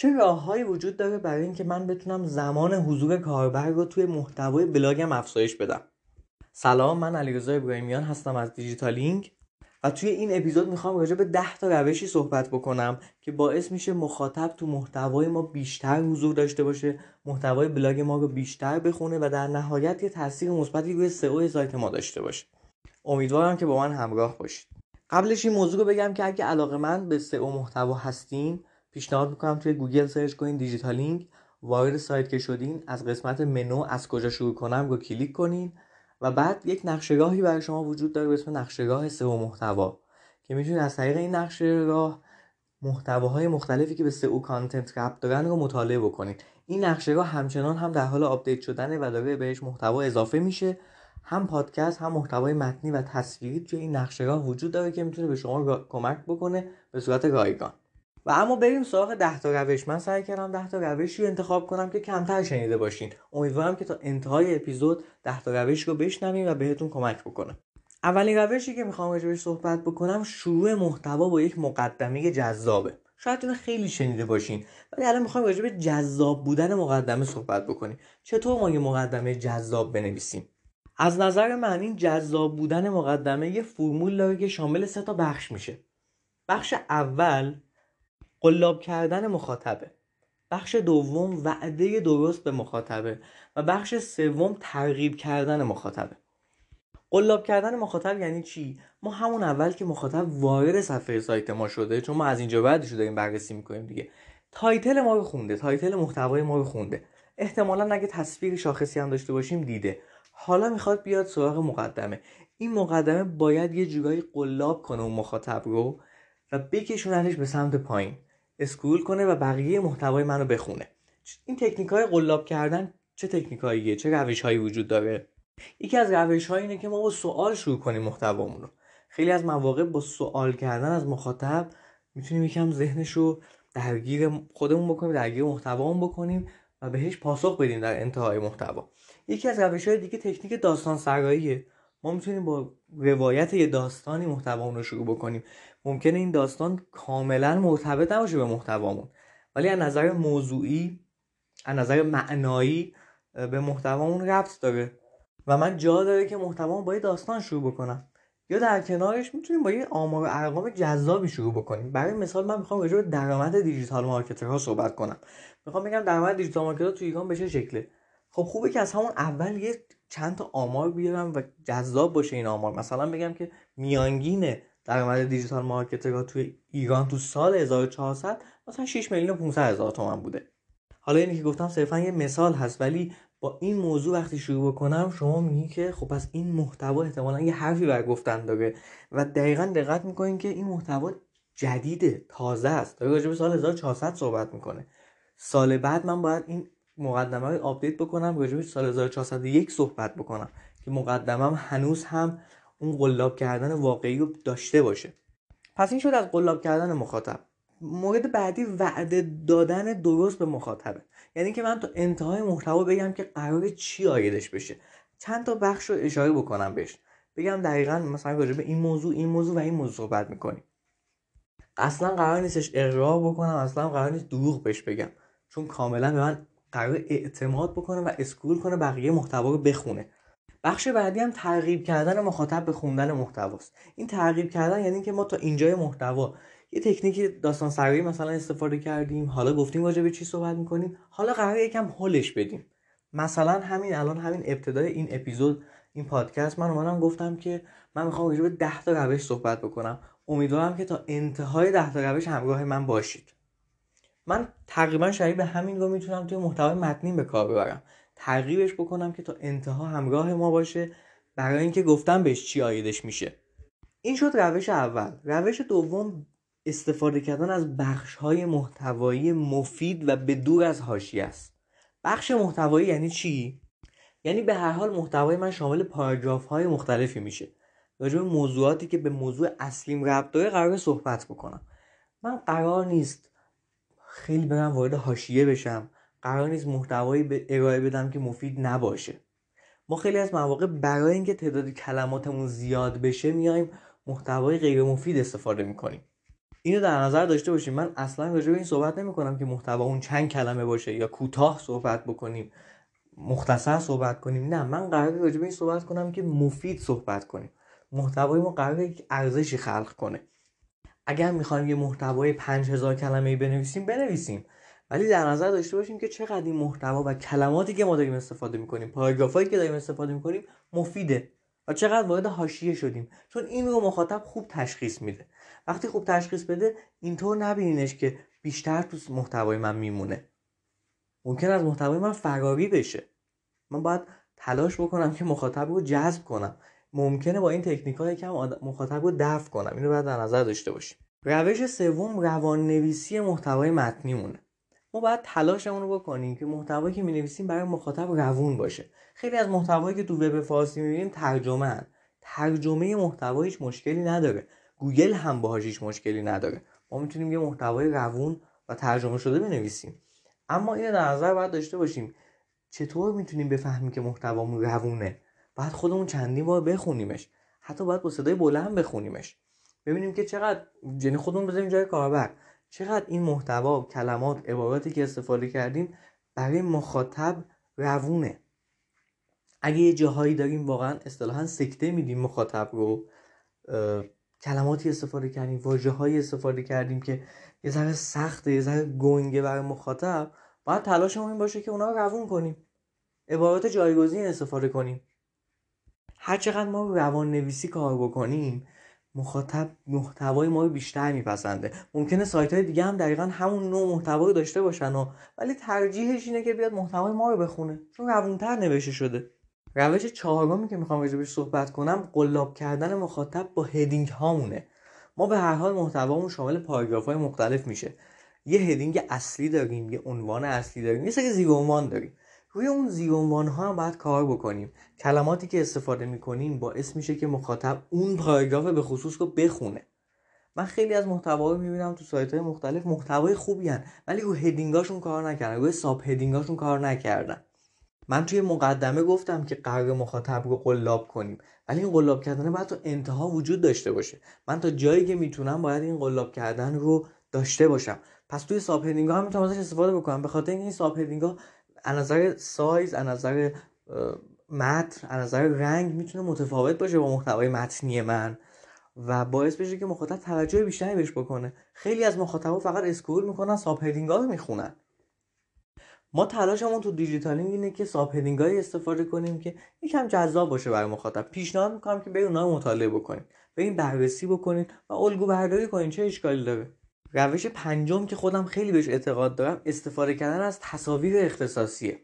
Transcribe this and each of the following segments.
چه راههایی وجود داره برای اینکه من بتونم زمان حضور کاربر رو توی محتوای بلاگم افزایش بدم؟ سلام من علیرضا ابراهیمیان هستم از دیجیتالینگ و توی این اپیزود می‌خوام راجع به 10 تا روشی صحبت بکنم که باعث میشه مخاطب تو محتوای ما بیشتر حضور داشته باشه محتوای بلاگ ما رو بیشتر بخونه و در نهایت یه تاثیر مثبتی روی سئو سایت ما داشته باشه. امیدوارم که با من همراه باشید. قبلش این موضوع رو بگم که اگه علاقه‌مند به سئو محتوا هستین پیشنهاد می‌کنم توی گوگل search کنین دیجیتالینگ وارد سایت که شدین از قسمت منو از کجا شروع کنم رو کلیک کنین. و بعد یک نقشه‌راهی برای شما وجود داره به اسم نقشه‌راه سئو محتوا که می‌تونید از طریق این نقشه‌راه محتواهای مختلفی که به SEO content ربط دارن رو مطالعه بکنید این نقشه‌راه همچنان هم در حال update شدنه و داره بهش محتوا اضافه میشه. هم پادکست هم محتوای متنی و تصویری توی این نقشهگاه وجود داره که می‌تونه به شما کمک بکنه به صورت رایگان. و اما بریم سراغ 10 تا روش. من سعی کردم 10 تا روشی رو انتخاب کنم که کمتر شنیده باشین. امیدوارم که تا انتهای اپیزود 10 تا روش رو بشنویم و بهتون کمک بکنه. اولین روشی که می‌خوام راجبش صحبت بکنم شروع محتوا با یک مقدمه جذابه. شاید اینو خیلی شنیده باشین ولی الان می‌خوایم راجع جذاب بودن مقدمه صحبت بکنیم. چطور ما یه مقدمه جذاب بنویسیم؟ از نظر من این جذاب بودن مقدمه یه فرمول داره که شامل سه تا بخش میشه. بخش اول قلاب کردن مخاطبه. بخش دوم وعده درست به مخاطبه و بخش سوم ترغیب کردن مخاطبه. قلاب کردن مخاطب یعنی چی؟ ما همون اول که مخاطب وارد صفحه سایت ما شده چون ما از اینجا بعدش داریم بررسی می‌کنیم دیگه. title ما رو خونده title محتوای ما رو خونده. احتمالا اگه تصویر شاخصی هم داشته باشیم دیده. حالا می‌خواد بیاد سراغ مقدمه. این مقدمه باید یه جورایی قلاب کنه اون مخاطب رو و بکشوننش به سمت پایین. اسکرول کنه و بقیه محتوای منو بخونه. این تکنیک های قلاب کردن چه تکنیک چه روش هایی وجود داره؟ یکی از روش های اینه که ما با سوال شروع کنیم محتوامون رو خیلی از مواقع با سوال کردن از مخاطب می‌تونیم یکم ذهنش رو درگیر خودمون بکنیم درگیر محتوامون بکنیم و بهش پاسخ بدیم در انتهای محتوا. یکی از روش های دیگه تکنیک داستان سراییه ما می‌تونیم با روایت یه داستانی محتوامون رو شروع بکنیم. ممکنه این داستان کاملا مرتبط نباشه به محتوامون ولی از نظر موضوعی از نظر معنایی به محتوامون ربط داره. و من جا داره که محتوامون با یه داستان شروع بکنم. یا در کنارش می‌تونیم با یه آمار و ارقام جذابی شروع بکنیم. برای مثال من می‌خوام راجع به درآمد دیجیتال مارکترها صحبت کنم. می‌خوام بگم درآمد دیجیتال مارکترها تو ایران به چه شکله؟ خب خوبه که از همون اول یه چند تا آمار بیارم و جذاب باشه این آمار. مثلا بگم که میانگین درآمد دیجیتال مارکترها توی ایران تو سال 1400 مثلا 6 میلیون 500 هزار تومن بوده. حالا اینی که گفتم صرفا یه مثال هست ولی با این موضوع وقتی شروع بکنم شما میگی که خب پس این محتوا احتمالا یه حرفی بر گفتن داره و دقیقا دقت می‌کنین که این محتوا جدیده تازه است. داره راجع سال 1400 صحبت می‌کنه. سال بعد من باید این مقدمه رو update بکنم راجع به سال 1401 صحبت بکنم که مقدمم هنوز هم اون قلاب کردن واقعی رو داشته باشه. پس این شد از قلاب کردن مخاطب. مورد بعدی وعده دادن درست به مخاطبه. یعنی که من تا انتهای محتوا بگم که قرار چی آیدش بشه. چند تا بخش رو اشاره بکنم بهش. بگم دقیقا مثلا راجع به این موضوع این موضوع و این موضوع صحبت می‌کنیم. اصلا قرار نیستش اقرار بکنم اصلا قرار نیست دروغ بهش بگم. چون کاملا به من قرار اعتماد بکنه و اسکرول کنه بقیه محتوا رو بخونه. بخش بعدی هم ترغیب کردن مخاطب به خوندن محتواست. این ترغیب کردن یعنی که ما تا اینجای محتوا یه تکنیک داستان سرایی مثلا استفاده کردیم حالا گفتیم راجع به چی صحبت می‌کنیم حالا قرار یکم هلش بدیم. مثلا همین الان همین ابتدای این اپیزود این پادکست من اومدم گفتم که من می‌خوام راجع به 10 تا روش صحبت بکنم. امیدوارم که تا انتهای 10 تا روش همراه من باشید. من تقریبا شبیه به همین رو می‌تونم توی محتوای متنی به کار ببرم. ترغیبش بکنم که تا انتها همراه ما باشه برای اینکه گفتم بهش چی آیدش میشه. این شد روش اول. روش دوم استفاده کردن از بخش های محتوایی مفید و به دور از هاشی است. بخش محتوایی یعنی چی؟ یعنی به هر حال محتوای من شامل پاراگراف های مختلفی میشه. راجع به موضوعاتی که به موضوع اصلیم ربط داره قرار صحبت بکنم. من قرار نیست خیلی برم وارد حاشیه بشم. قرار نیست محتوایی به ارائه بدم که مفید نباشه. ما خیلی از مواقع برای اینکه تعداد کلماتمون زیاد بشه میایم محتوای غیر مفید استفاده می‌کنیم. اینو در نظر داشته باشیم من اصلا راجع به این صحبت نمی کنم که محتوا اون چند کلمه باشه یا کوتاه صحبت بکنیم مختصر صحبت کنیم. نه من قرار راجع به این صحبت کنم که مفید صحبت کنیم. محتوای ما قرار یک ارزشی خلق کنه. اگر می‌خوایم یه محتوای 5000 کلمه بنویسیم بنویسیم. ولی در نظر داشته باشیم که چقدر این محتوا و کلماتی که ما داریم استفاده می‌کنیم پاراگرافایی که داریم استفاده می‌کنیم مفیده و چقدر وارد حاشیه شدیم. چون این رو مخاطب خوب تشخیص میده. وقتی خوب تشخیص بده اینطور نبینینش که بیشتر تو محتوای من میمونه. ممکن از محتوای من فراری بشه. من باید تلاش بکنم که مخاطب رو جذب کنم. ممکنه با این تکنیک کم مخاطب رو دفع کنم. اینو باید در نظر داشته باشیم. روش سوم روان نویسی محتوای متنی مونه ما باید تلاشمون رو بکنیم که محتوایی که نویسیم برای مخاطب روون باشه. خیلی از محتوایی که تو وب فارسی می‌بینیم ترجمه هن. ترجمه محتوا هیچ مشکلی نداره. گوگل هم باهاش هیچ مشکلی نداره. ما می‌تونیم یه محتوای روون و ترجمه شده بنویسیم. اما اینو در نظر باید داشته باشیم. چطور می‌تونیم بفهمیم که محتوامون روونه؟ بعد خودمون چندین بار بخونیمش. حتی باید با صدای بلند بخونیمش. ببینیم که چقدر یعنی خودمون بذاریم جای کاربر. چقدر این محتوا کلمات عباراتی که استفاده کردیم برای مخاطب روونه. اگه یه جاهایی داریم واقعا اصطلاحا سکته میدیم مخاطب رو. کلماتی استفاده کردیم واجه استفاده کردیم که یه ذره سخته یه ذره گنگه برای مخاطب باید تلاشمون این باشه که اونا رو روون کنیم. عبارات جایگزین استفاده کنیم. هر چقدر ما روان نویسی کار بکنیم مخاطب محتوای ما رو بیشتر میپسنده. ممکنه سایت های دیگه هم دقیقا همون نوع محتوا رو داشته باشن و ولی ترجیحش اینه که بیاد محتوای ما رو بخونه. چون روونتر نوشته شده. روش چهارمی که می‌خوام راجبش صحبت کنم قلاب کردن مخاطب با هدینگ هامونه. ما به هر حال محتوامون شامل پاراگراف های مختلف میشه. یه هدینگ اصلی داریم یه عنوان اصلی داریم یه سری زیرعنوان داریم. روی اون زیرعنوان ها هم باید کار بکنیم. کلماتی که استفاده می‌کنیم باعث میشه که مخاطب اون پاراگراف به خصوص رو بخونه. من خیلی از محتوا رو می‌بینم تو سایت های مختلف محتوای خوبی هن ولی رو هدینگاشون کار نکردن روی ساب هدینگاشون کار نکردن. من توی مقدمه گفتم که قرار مخاطب رو قلاب کنیم ولی این قلاب کردن باید تو انتها وجود داشته باشه. من تا جایی که می‌تونم باید این قلاب کردن رو داشته باشم. پس توی subheading ها هم می‌تونم ازش استفاده بکنم به خاطر این subheading ها نظر سایز از نظر متن از نظر رنگ می‌تونه متفاوت باشه با محتوای متنی من و باعث بشه که مخاطب توجه بیشتری بهش بکنه. خیلی از مخاطبا فقط scroll می‌کنن subheading ها رو می‌خونن. ما تلاشمون تو دیجیتالینگ اینه که ساب هدینگ استفاده کنیم که یکم جذاب باشه برای مخاطب. پیشنهاد می‌کنم که برید اونها مطالعه بکنید برید بررسی بکنید و الگو برداری کنید چه اشکالی داره. روش پنجم که خودم خیلی بهش اعتقاد دارم استفاده کردن از تصاویر اختصاصیه.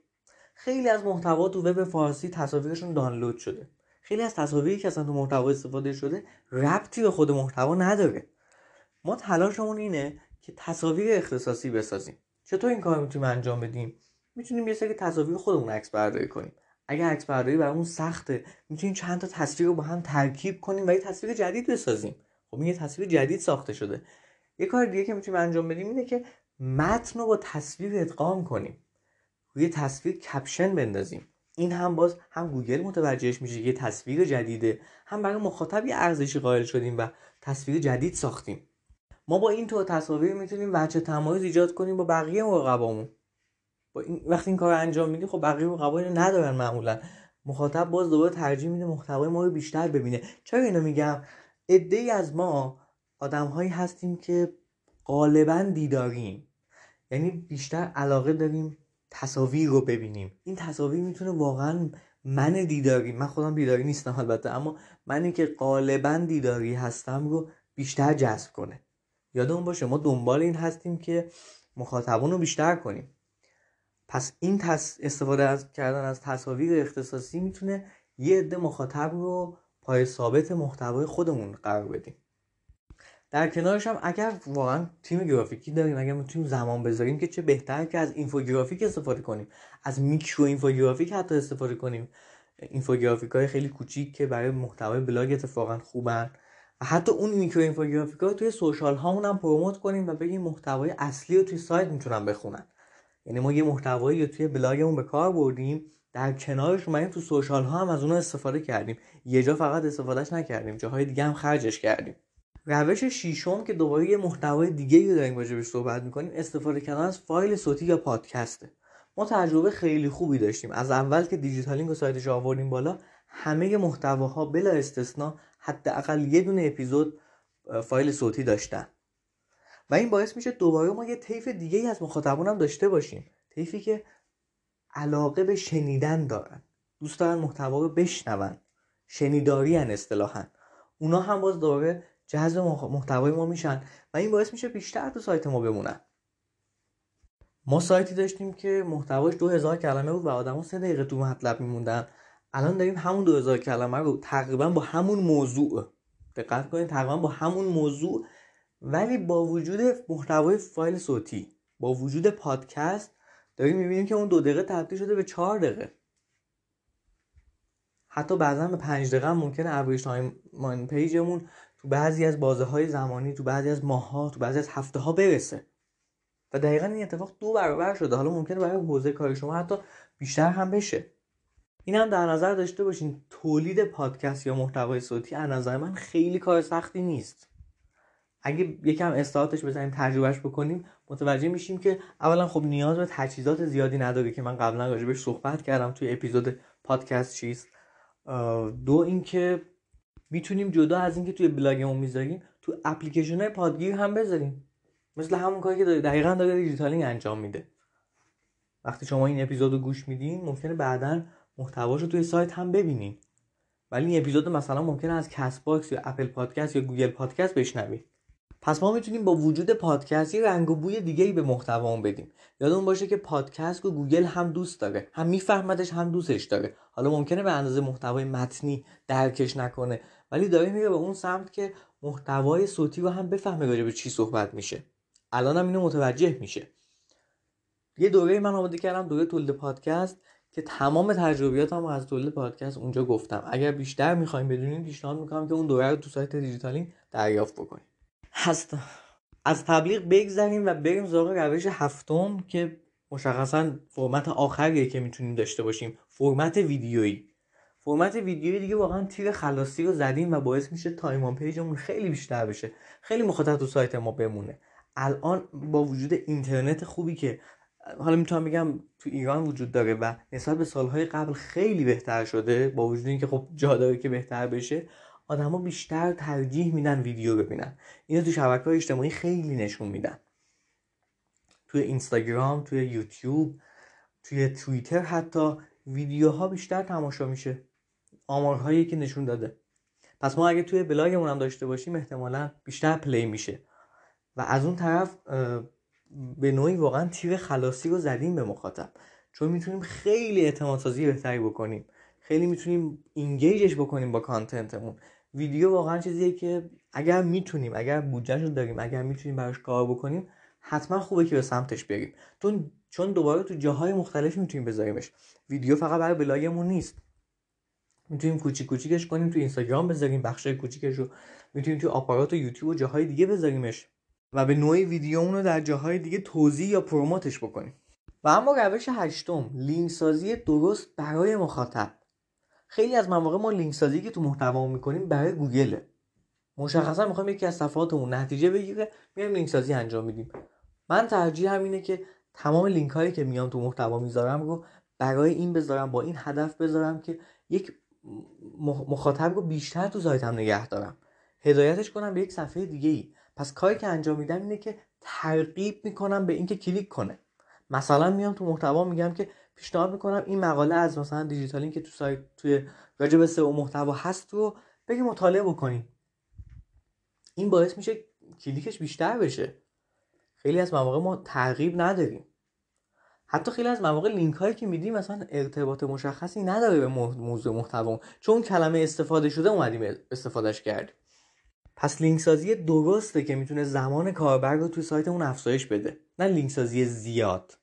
خیلی از محتوا تو وب فارسی تصاویرشون دانلود شده. خیلی از تصاویری که اصلا تو محتوا استفاده شده ربطی به خود محتوا نداره. ما تلاشمون اینه که تصاویر اختصاصی بسازیم. چطور این کار می‌تونیم انجام بدیم؟ می‌تونیم یه سری تصاویر خودمون عکس برداری کنیم. اگر عکس برداری برامون سخته می‌تونیم چند تا تصویر رو با هم ترکیب کنیم و یه تصویر جدید بسازیم. خب این یه تصویر جدید ساخته شده. یه کار دیگه که می‌تونیم انجام بدیم اینه که متن رو با تصویر ادغام کنیم. روی تصویر کپشن بندازیم. این هم باز هم گوگل متوجهش میشه یه تصویر جدیده. هم برای مخاطب یه ارزشی قائل شدیم و تصویر جدید ساختیم. ما با این طور تصاویر می‌تونیم وجه تمایز ایجاد کنیم با بقیه مراقبامون. با این وقتی این کار انجام میدیم خب بقیه مراقبا اینو ندارن معمولا. مخاطب باز دوباره ترجیح میده محتوای ما رو بیشتر ببینه. چرا اینو میگم؟ عده از ما آدم هایی هستیم که غالبا دیداریم. یعنی بیشتر علاقه داریم تصاویر رو ببینیم. این تصاویر می‌تونه واقعا من دیداری من خودم دیداری نیستم البته اما منی که غالبا دیداری هستم رو بیشتر جذب کنه. یادمون باشه ما دنبال این هستیم که مخاطبون رو بیشتر کنیم. پس این استفاده از کردن از تصاویر اختصاصی می‌تونه یه عده مخاطب رو پای ثابت محتوای خودمون قرار بدیم. در کنارش هم اگر واقعا تیم گرافیکی داریم اگر می‌تونیم زمان بذاریم که چه بهتر که از اینفوگرافیک استفاده کنیم. از میکرو اینفوگرافیک حتی استفاده کنیم. اینفوگرافیک های خیلی کوچیک که برای محتوای بلاگ اتفاقا خوبن. و حتی اون میکرو اینفوگرافیک ها توی social هامون هم promote کنیم و بگیم محتوای اصلی رو توی سایت می‌تونن بخونن. یعنی ما یه محتوایی رو توی بلاگمون به کار بردیم در کنارش اومدیم تو social ها هم از اون استفاده کردیم. یه جا فقط استفادهش نکردیم جاهای دیگه هم خرجش کردیم. روش شیشم که دوباره یه محتوای دیگه رو داریم راجع صحبت می‌کنیم استفاده کردن از فایل صوتی یا پادکسته ما تجربه خیلی خوبی داشتیم. از اول که دیجیتالینگ و سایتش آوردیم بالا همه محتواها بلا استثنا حداقل یه دونه اپیزود فایل صوتی داشتن. و این باعث میشه دوباره ما یه طیف دیگه از مخاطبون هم داشته باشیم. طیفی که علاقه به شنیدن دارن. دوست دارن محتوا رو بشنون. شنیداری هن اصطلاحا. اونا هم باز دوباره جذب محتوای ما میشن و این باعث میشه بیشتر تو سایت ما بمونن. ما سایتی داشتیم که محتواش دو هزار کلمه بود و آدما سه دقیقه تو مطلب میموندن. الان داریم همون دو هزار کلمه رو تقریبا با همون موضوع دقت کنید تقریبا با همون موضوع ولی با وجود محتوای فایل صوتی با وجود پادکست داریم می‌بینیم که اون دو دقیقه تبدیل شده به چهار دقیقه. حتی بعضا به پنج دقیقه هم ممکنه average time page مون تو بعضی از بازه های زمانی تو بعضی از ماه ها تو بعضی از هفته ها برسه. و دقیقا این اتفاق دو برابر شده. حالا ممکنه برای حوزه کار شما حتی بیشتر هم بشه. این هم در نظر داشته باشین تولید پادکست یا محتوای صوتی از نظر من خیلی کار سختی نیست. اگه یکم استارتش بزنیم تجربهش بکنیم متوجه میشیم که اولا خب نیاز به تجهیزات زیادی نداره که من قبلا راجبش صحبت کردم توی اپیزود پادکست چیست. دو اینکه می‌تونیم جدا از اینکه توی بلاگمون می‌ذاریم تو اپلیکیشن های پادگیر هم بذاریم. مثل همون کاری که داره دقیقا داره دیجیتالین انجام میده. وقتی شما این اپیزود رو گوش میدین ممکنه بعدا محتواش رو توی سایت هم ببینین. ولی این اپیزود مثلا ممکنه از Castbox یا اپل پادکست یا گوگل پادکست بشنوید. پس ما می‌تونیم با وجود پادکست یه رنگ و بوی دیگه ای به محتوامون بدیم. یادمون باشه که پادکست رو گوگل هم دوست داره. هم میفهمدش هم دوستش داره. حالا ممکنه به اندازه محتوای متنی درکش نکنه. ولی داره میره به اون سمت که محتوای صوتی رو هم بفهمه راجع به چی صحبت میشه. الان هم اینو متوجه میشه. یه دوره من آماده کردم دوره تولید پادکست که تمام تجربیاتم رو از تولید پادکست اونجا گفتم. اگر بیشتر می‌خوایم بدونین پیشنهاد می‌کنم که اون دوره رو تو سایت دیجیتالین دریافت بکنیم. هست. از تبلیغ بگذریم و بریم سراغ روش هفتم که مشخصا فرمت آخریه که می‌تونیم داشته باشیم. فرمت ویدیویی. فرمت ویدیویی دیگه واقعا تیر خلاصی رو زدیم و باعث میشه time on page مون خیلی بیشتر بشه. خیلی مخاطب تو سایت ما بمونه. الان با وجود اینترنت خوبی که حالا می‌تونم بگم تو ایران وجود داره و نسبت به سالهای قبل خیلی بهتر شده با وجود اینکه خب جا داره که بهتر بشه آدما بیشتر ترجیح میدن ویدیو ببینن. اینو تو شبکه های اجتماعی خیلی نشون میدن. توی اینستاگرام توی یوتیوب توی توییتر حتی ویدیوها بیشتر تماشا میشه. آمارهایی که نشون داده. پس ما اگه توی بلاگمون هم داشته باشیم احتمالا بیشتر play میشه. و از اون طرف به نوعی واقعا تیر خلاصی رو زدیم به مخاطب. چون می‌تونیم خیلی اعتماد سازی بهتری بکنیم. خیلی می‌تونیم engage ش بکنیم با content مون. ویدیو واقعا چیزیه که اگر می‌تونیم اگر بودجهش رو داریم اگر می‌تونیم براش کار بکنیم حتما خوبه که به سمتش بریم چون چون دوباره تو جاهای مختلف می‌تونیم بذاریمش. ویدیو فقط برای بلاگمون نیست. می‌تونیم کوچیک کوچیکش کنیم تو اینستاگرام بذاریم بخشای کوچیکش رو می‌تونیم تو آپارات و یوتیوب و جاهای دیگه بذاریمش و به نوعی ویدیومون رو در جاهای دیگه توضیح یا پروموتش بکنیم. و اما روش هشتم لینک سازی درست برای مخاطب. خیلی از مواقع ما لینک سازی که تو محتوا می‌کنیم برای گوگله مشخصا می‌خوایم یکی از صفحاتمون نتیجه بگیره میایم لینک سازی انجام میدیم. من ترجیح همینه که تمام لینک هایی که میام تو محتوا می‌ذارم رو برای این بذارم با این هدف بذارم که یک مخاطب رو بیشتر تو سایتم نگه دارم. هدایتش کنم به یک صفحه دیگه ای پس کاری که انجام میدم اینه که ترغیب می‌کنم به اینکه کلیک کنه. مثلا میام تو محتوا میگم که پیشنهاد می‌کنم این مقاله از مثلا دیجیتالین که تو سایت توی راجع به سئو محتوا هست رو بگی مطالعه بکنین این باعث میشه کلیکش بیشتر بشه. خیلی از مواقع ما ترغیب نداریم. حتی خیلی از مواقع لینک هایی که میدیم مثلا ارتباط مشخصی نداره به موضوع محتوا. چون کلمه استفاده شده اومدیم استفادهش کردیم پس لینک سازی درسته که می‌تونه زمان کاربر رو توی سایتمون افزایش بده. نه لینک سازی زیاد.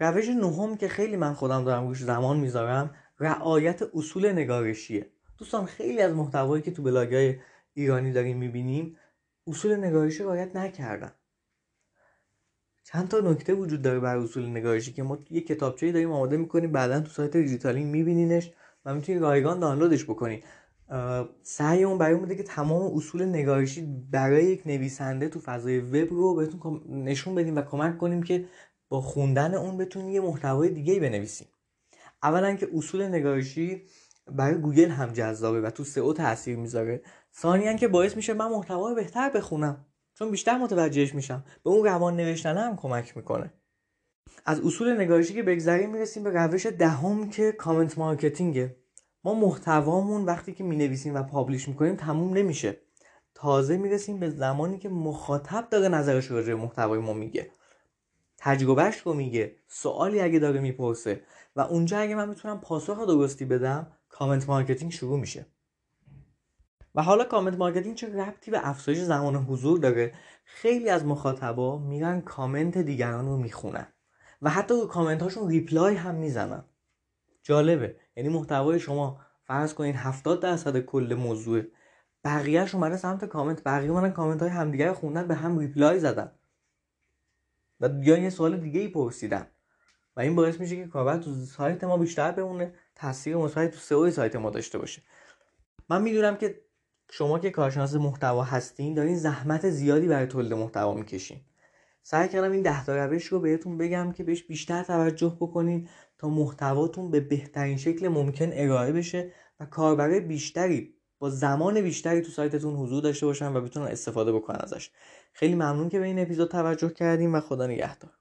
روش نهم که خیلی من خودم دارم روش زمان می‌ذارم رعایت اصول نگارشیه. دوستان خیلی از محتوایی که تو بلاگای ایرانی داریم می‌بینیم اصول نگارشی رعایت نکردن. چند تا نکته وجود داره بر اصول نگارشی که ما یه کتابچه‌ای داریم آماده می‌کنیم بعدا تو سایت دیجیتالی میبینینش و می‌تونید رایگان دانلودش بکنید سعی اون برای بوده که تمام اصول نگارشی برای یک نویسنده تو فضای وب رو بهتون نشون بدیم و کمک کنیم که با خوندن اون بتونیم یه محتوای دیگه بنویسیم. اولا که اصول نگارشی برای گوگل هم جذابه و تو سئو تاثیر می‌ذاره. ثانیا که باعث میشه من محتوای بهتر بخونم. چون بیشتر متوجهش میشم. به اون روان نوشتن هم کمک می‌کنه. از اصول نگارشی که بگذریم می‌رسیم به روش دهم که comment marketing ه. ما محتوامون وقتی که می‌نویسیم و publish می‌کنیم تموم نمیشه. تازه می‌رسیم به زمانی که مخاطب داره نظرش راجع به محتوای ما میگه. تجربهش رو میگه. سوالی اگه داره می‌پرسه. و اونجا اگه من می‌تونم پاسخ درستی بدم comment marketing شروع میشه. و حالا comment marketing چه ربطی به افزایش زمان حضور داره؟ خیلی از مخاطبا میرن کامنت دیگران رو می‌خونن و حتی رو کامنت هاشون reply هم می‌زنن. جالبه. یعنی محتوای شما فرض کنین 70 درصد کل موضوع بقیهش اومده سمت کامنت بقیه اومدن کامنت های همدیگه خوندن به هم reply زدن. و یا یه سوال دیگه ای پرسیدن. و این باعث میشه که کاربر تو سایت ما بیشتر بمونه تاثیر مثبت تو سئو سایت ما داشته باشه. من می‌دونم که شما که کارشناس محتوا هستین دارین زحمت زیادی برای تولید محتوا می‌کشین. سعی کردم این ده تا روش رو بهتون بگم که بهش بیشتر توجه بکنین تا محتواتون به بهترین شکل ممکن ارائه بشه و کاربرای بیشتری با زمان بیشتری تو سایتتون حضور داشته باشن و بتونن استفاده بکنن ازش. خیلی ممنون که به این اپیزود توجه کردیم و خدا نگهدار.